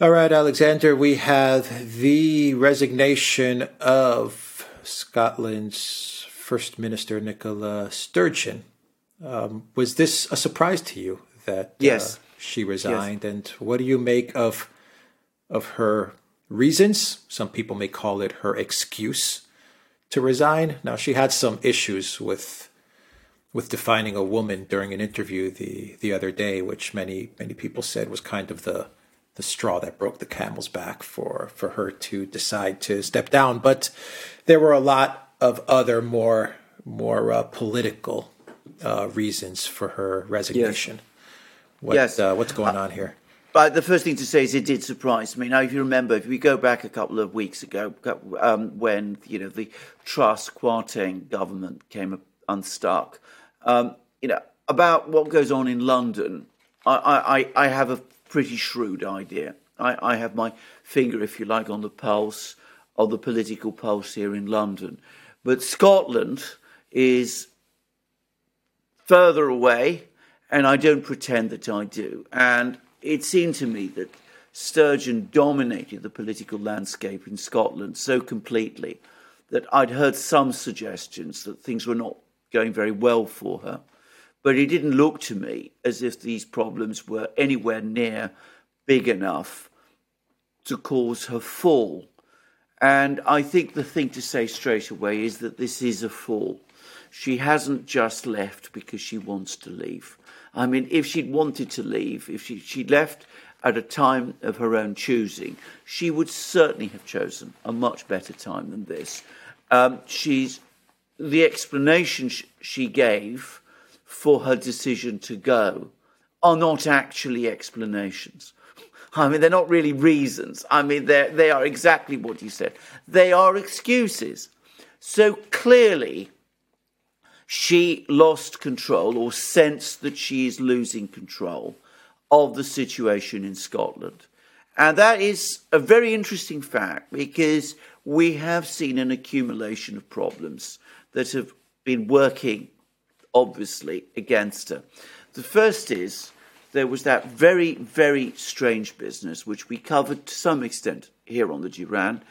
All right, Alexander, we have the resignation of Scotland's First Minister, Nicola Sturgeon. Um, was this a surprise to you that uh, yes. Uh, she resigned? Yes. And what do you make of of her reasons? Some people may call it her excuse to resign. Now, she had some issues with with defining a woman during an interview the the other day, which many many people said was kind of the the straw that broke the camel's back for for her to decide to step down. But there were a lot of other more more uh, political uh, reasons for her resignation. Yes. What, yes. Uh, what's going on here? But the first thing to say is it did surprise me. Now, if you remember, if we go back a couple of weeks ago, um, when you know the Truss Kwarteng government came unstuck, um, you know about what goes on in London, I, I, I have a pretty shrewd idea. I, I have my finger, if you like, on the pulse of the political pulse here in London. But Scotland is further away, and I don't pretend that I do. And it seemed to me that Sturgeon dominated the political landscape in Scotland so completely that I'd heard some suggestions that things were not going very well for her. But it didn't look to me as if these problems were anywhere near big enough to cause her fall. And I think the thing to say straight away is that this is a fall. She hasn't just left because she wants to leave. I mean, if she'd wanted to leave, if she, she'd left at a time of her own choosing, she would certainly have chosen a much better time than this. Um, she's the explanation she gave for her decision to go are not actually explanations. I mean, they're not really reasons. I mean, they are exactly what you said. They are excuses. So clearly, she lost control or sensed that she is losing control of the situation in Scotland. And that is a very interesting fact because we have seen an accumulation of problems that have been working obviously against her. The first is there was that very, very strange business, which we covered to some extent here on the Duran,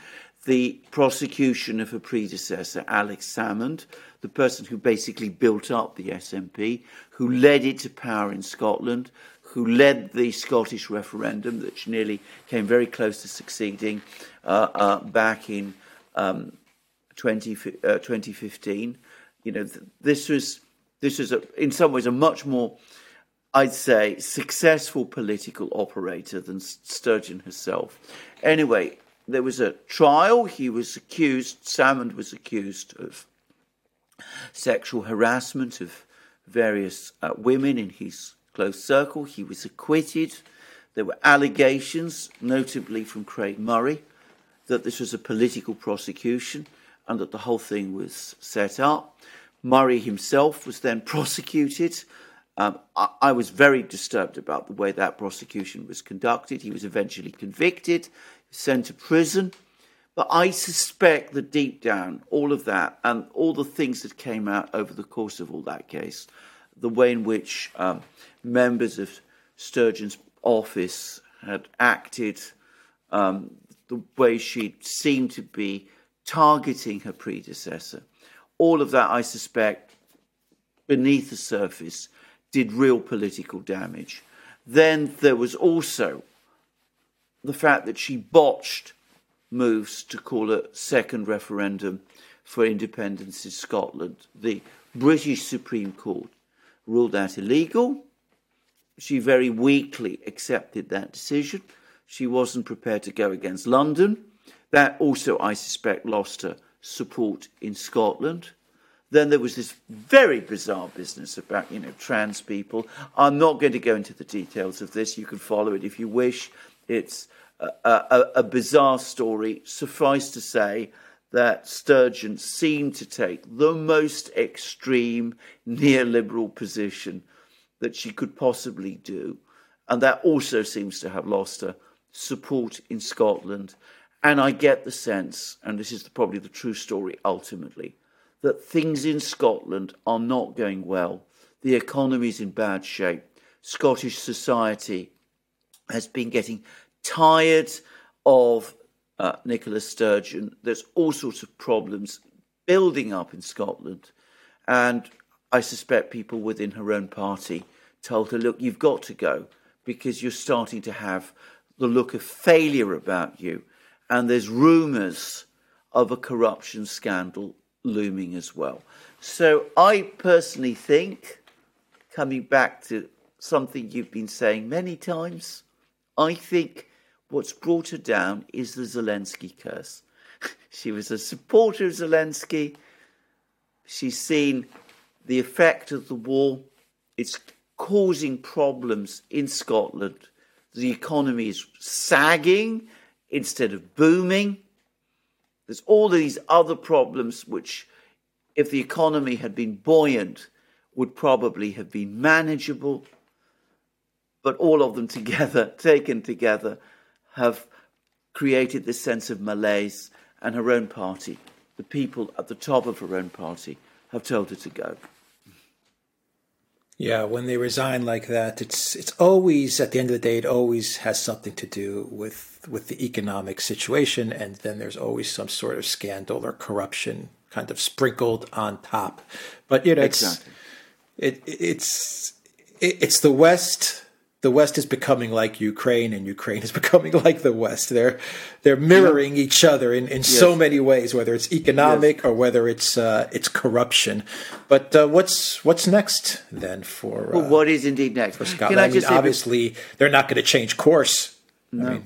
the prosecution of her predecessor, Alex Salmond, the person who basically built up the SNP, who led it to power in Scotland, who led the Scottish referendum, that nearly came very close to succeeding uh, uh, back in um, 20, uh, 2015. You know, th- this was this is, a, in some ways, a much more, I'd say, successful political operator than Sturgeon herself. Anyway, there was a trial. He was accused, Salmond was accused of sexual harassment of various uh, women in his close circle. He was acquitted. There were allegations, notably from Craig Murray, that this was a political prosecution and that the whole thing was set up. Murray himself was then prosecuted. Um, I, I, was very disturbed about the way that prosecution was conducted. He was eventually convicted, sent to prison. But I suspect that deep down, all of that and all the things that came out over the course of all that case, the way in which um, members of Sturgeon's office had acted, um, the way she seemed to be targeting her predecessor, all of that, I suspect, beneath the surface, did real political damage. Then there was also the fact that she botched moves to call a second referendum for independence in Scotland. The British Supreme Court ruled that illegal. She very weakly accepted that decision. She wasn't prepared to go against London. That also, I suspect, lost her support in Scotland. Then there was this very bizarre business about, you know, trans people. I'm not going to go into the details of this. You can follow it if you wish. It's a, a, a bizarre story. Suffice to say that Sturgeon seemed to take the most extreme neoliberal position that she could possibly do. And that also seems to have lost her support in Scotland and I get the sense, and this is probably the true story ultimately, that things in Scotland are not going well. The economy is in bad shape. Scottish society has been getting tired of uh, Nicola Sturgeon. There's all sorts of problems building up in Scotland. And I suspect people within her own party told her, look, you've got to go because you're starting to have the look of failure about you. And there's rumours of a corruption scandal looming as well. So I personally think, coming back to something you've been saying many times, I think what's brought her down is the Zelensky curse. she was a supporter of Zelensky. She's seen the effect of the war. It's causing problems in Scotland. The economy is sagging instead of booming. There's all these other problems which, if the economy had been buoyant, would probably have been manageable. But all of them together, taken together, have created this sense of malaise, and her own party, the people at the top of her own party, have told her to go. Yeah, when they resign like that, it's it's always at the end of the day, it always has something to do with with the economic situation, and then there's always some sort of scandal or corruption kind of sprinkled on top. But you know, it's exactly. it, it's it, it's the West the West is becoming like Ukraine, and Ukraine is becoming like the West. They're they're mirroring yeah. each other in, in yes. so many ways, whether it's economic yes. or whether it's uh, it's corruption. But uh, what's what's next then for well, uh, what is indeed next for Scotland? I, I mean, obviously, they're not going to change course. No. I mean,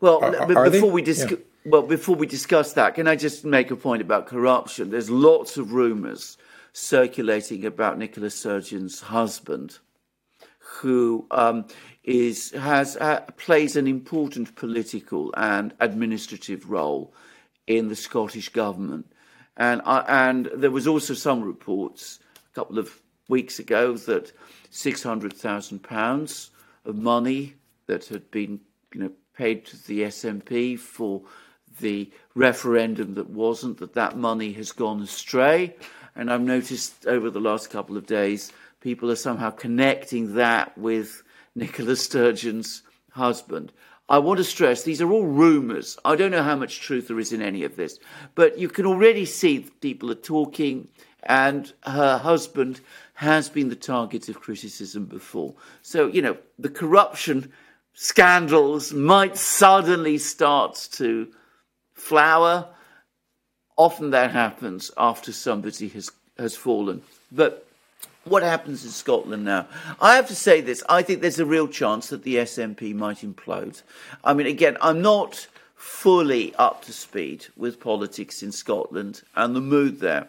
well, are, are before they? we discuss. Yeah. Well, before we discuss that, can I just make a point about corruption? There's lots of rumours circulating about Nicola Sturgeon's husband, who um, is has uh, plays an important political and administrative role in the Scottish government, and uh, and there was also some reports a couple of weeks ago that six hundred thousand pounds of money that had been you know paid to the SNP for the referendum that wasn't that that money has gone astray, and I've noticed over the last couple of days people are somehow connecting that with Nicola Sturgeon's husband. I want to stress these are all rumours. I don't know how much truth there is in any of this, but you can already see people are talking, and her husband has been the target of criticism before. So, you know, the corruption scandals might suddenly start to flower. Often that happens after somebody has, has fallen. But what happens in Scotland now? I have to say this. I think there's a real chance that the SNP might implode. I mean, again, I'm not fully up to speed with politics in Scotland and the mood there.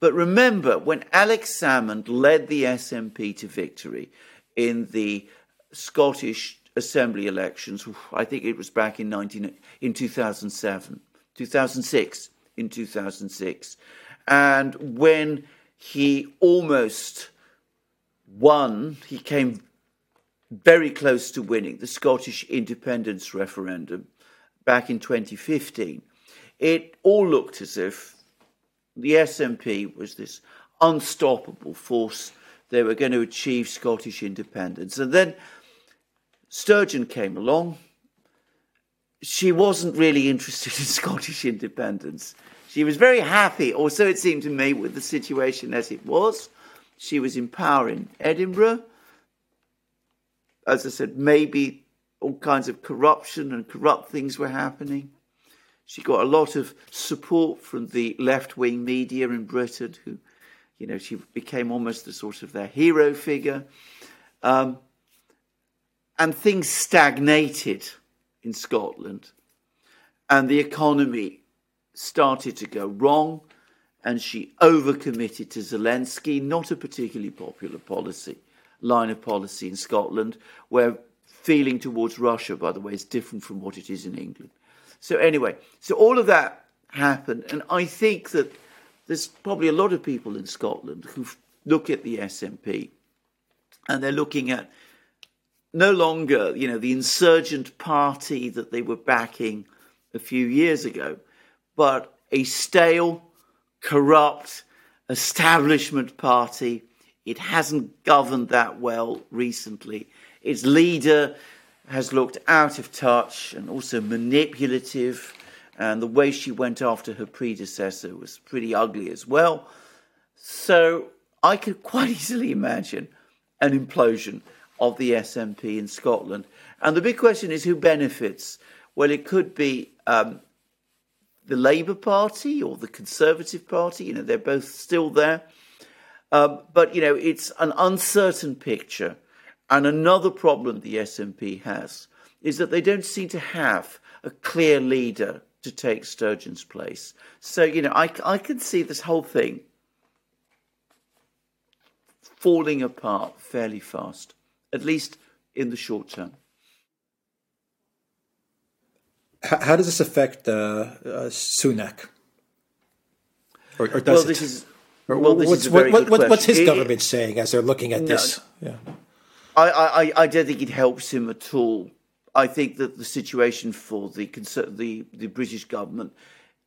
But remember, when Alex Salmond led the SNP to victory in the Scottish Assembly elections, I think it was back in, 19, in 2007, 2006, in 2006. And when he almost won, he came very close to winning the Scottish independence referendum back in 2015. It all looked as if the SNP was this unstoppable force. They were going to achieve Scottish independence. And then Sturgeon came along. She wasn't really interested in Scottish independence. She was very happy, or so it seemed to me, with the situation as it was. She was in power in Edinburgh. As I said, maybe all kinds of corruption and corrupt things were happening. She got a lot of support from the left wing media in Britain, who, you know, she became almost the sort of their hero figure. Um, and things stagnated in Scotland, and the economy started to go wrong, and she overcommitted to Zelensky, not a particularly popular policy, line of policy in Scotland, where feeling towards Russia, by the way, is different from what it is in England. So, anyway, so all of that happened, and I think that there's probably a lot of people in Scotland who look at the SNP and they're looking at no longer, you know, the insurgent party that they were backing a few years ago, but a stale, corrupt establishment party. It hasn't governed that well recently. Its leader has looked out of touch and also manipulative, and the way she went after her predecessor was pretty ugly as well. So I could quite easily imagine an implosion of the SNP in Scotland. And the big question is who benefits? Well, it could be um, the Labour Party or the Conservative Party. You know, they're both still there. Um, but, you know, it's an uncertain picture. And another problem the SNP has is that they don't seem to have a clear leader to take Sturgeon's place. So, you know, I, I can see this whole thing falling apart fairly fast, at least in the short term. How, does this affect uh, uh, Sunak? Or, or does well, this it? is. Well, this what's, is what, what, what's his it, government saying as they're looking at no, this? Yeah. I, I, I don't think it helps him at all. I think that the situation for the the, the British government,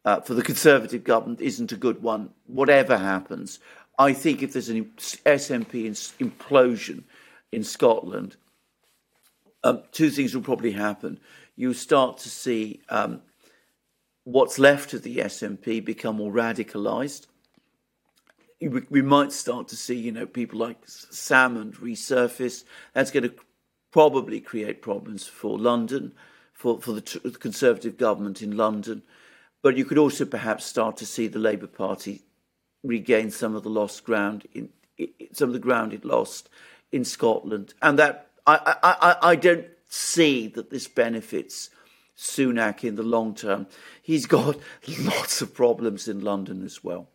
uh, for the Conservative government, isn't a good one. Whatever happens, I think if there's an SNP implosion in Scotland, um, two things will probably happen. You start to see um, what's left of the SNP become more radicalised. We might start to see, you know, people like Salmond resurface. That's going to probably create problems for London, for, for the, the Conservative government in London. But you could also perhaps start to see the Labour Party regain some of the lost ground in, in some of the ground it lost in Scotland, and that I, I, I don't see that this benefits Sunak in the long term. He's got lots of problems in London as well.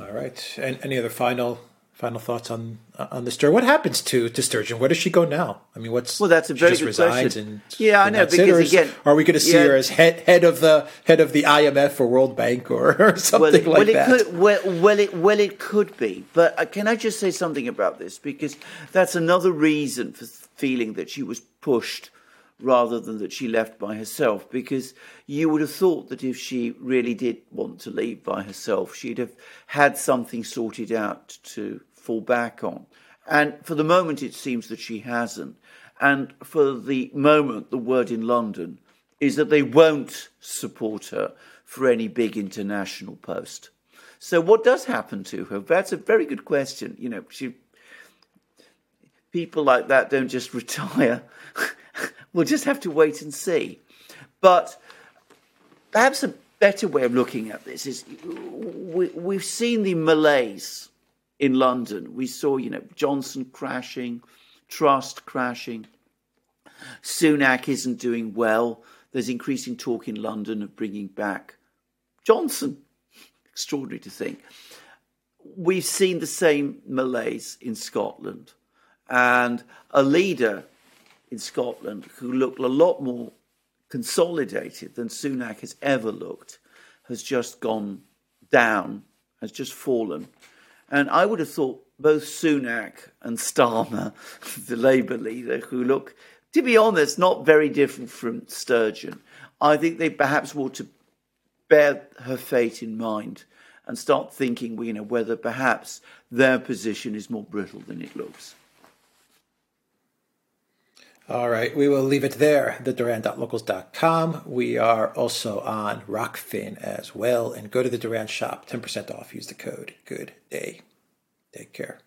All right. And any other final final thoughts on on the Sturgeon. What happens to to Sturgeon? Where does she go now? I mean, what's well, that's a very good question. yeah, I know because again, are we going to see yeah, her as head head of the head of the IMF or World Bank or, or something well, like well, that? Could, well, well, it well it could be. But uh, can I just say something about this because that's another reason for feeling that she was pushed rather than that she left by herself because you would have thought that if she really did want to leave by herself she'd have had something sorted out to fall back on. And for the moment it seems that she hasn't. And for the moment the word in london is that they won't support her for any big international post. So what does happen to her? That's a very good question. You know she people like that don't just retire. We'll just have to wait and see. But perhaps a better way of looking at this is we, we've seen the malaise in London. We saw, you know, Johnson crashing, Truss crashing. Sunak isn't doing well. There's increasing talk in London of bringing back Johnson. Extraordinary to think. We've seen the same malaise in Scotland. And a leader in Scotland who looked a lot more consolidated than Sunak has ever looked, has just gone down, has just fallen. And I would have thought both Sunak and Starmer, the Labour leader, who look, to be honest, not very different from Sturgeon, I think they perhaps ought to bear her fate in mind and start thinking, you know, whether perhaps their position is more brittle than it looks. All right, we will leave it there, theduran.locals.com. We are also on Rokfin as well. And go to the Duran shop, 10% off. Use the code Good Day. Take care.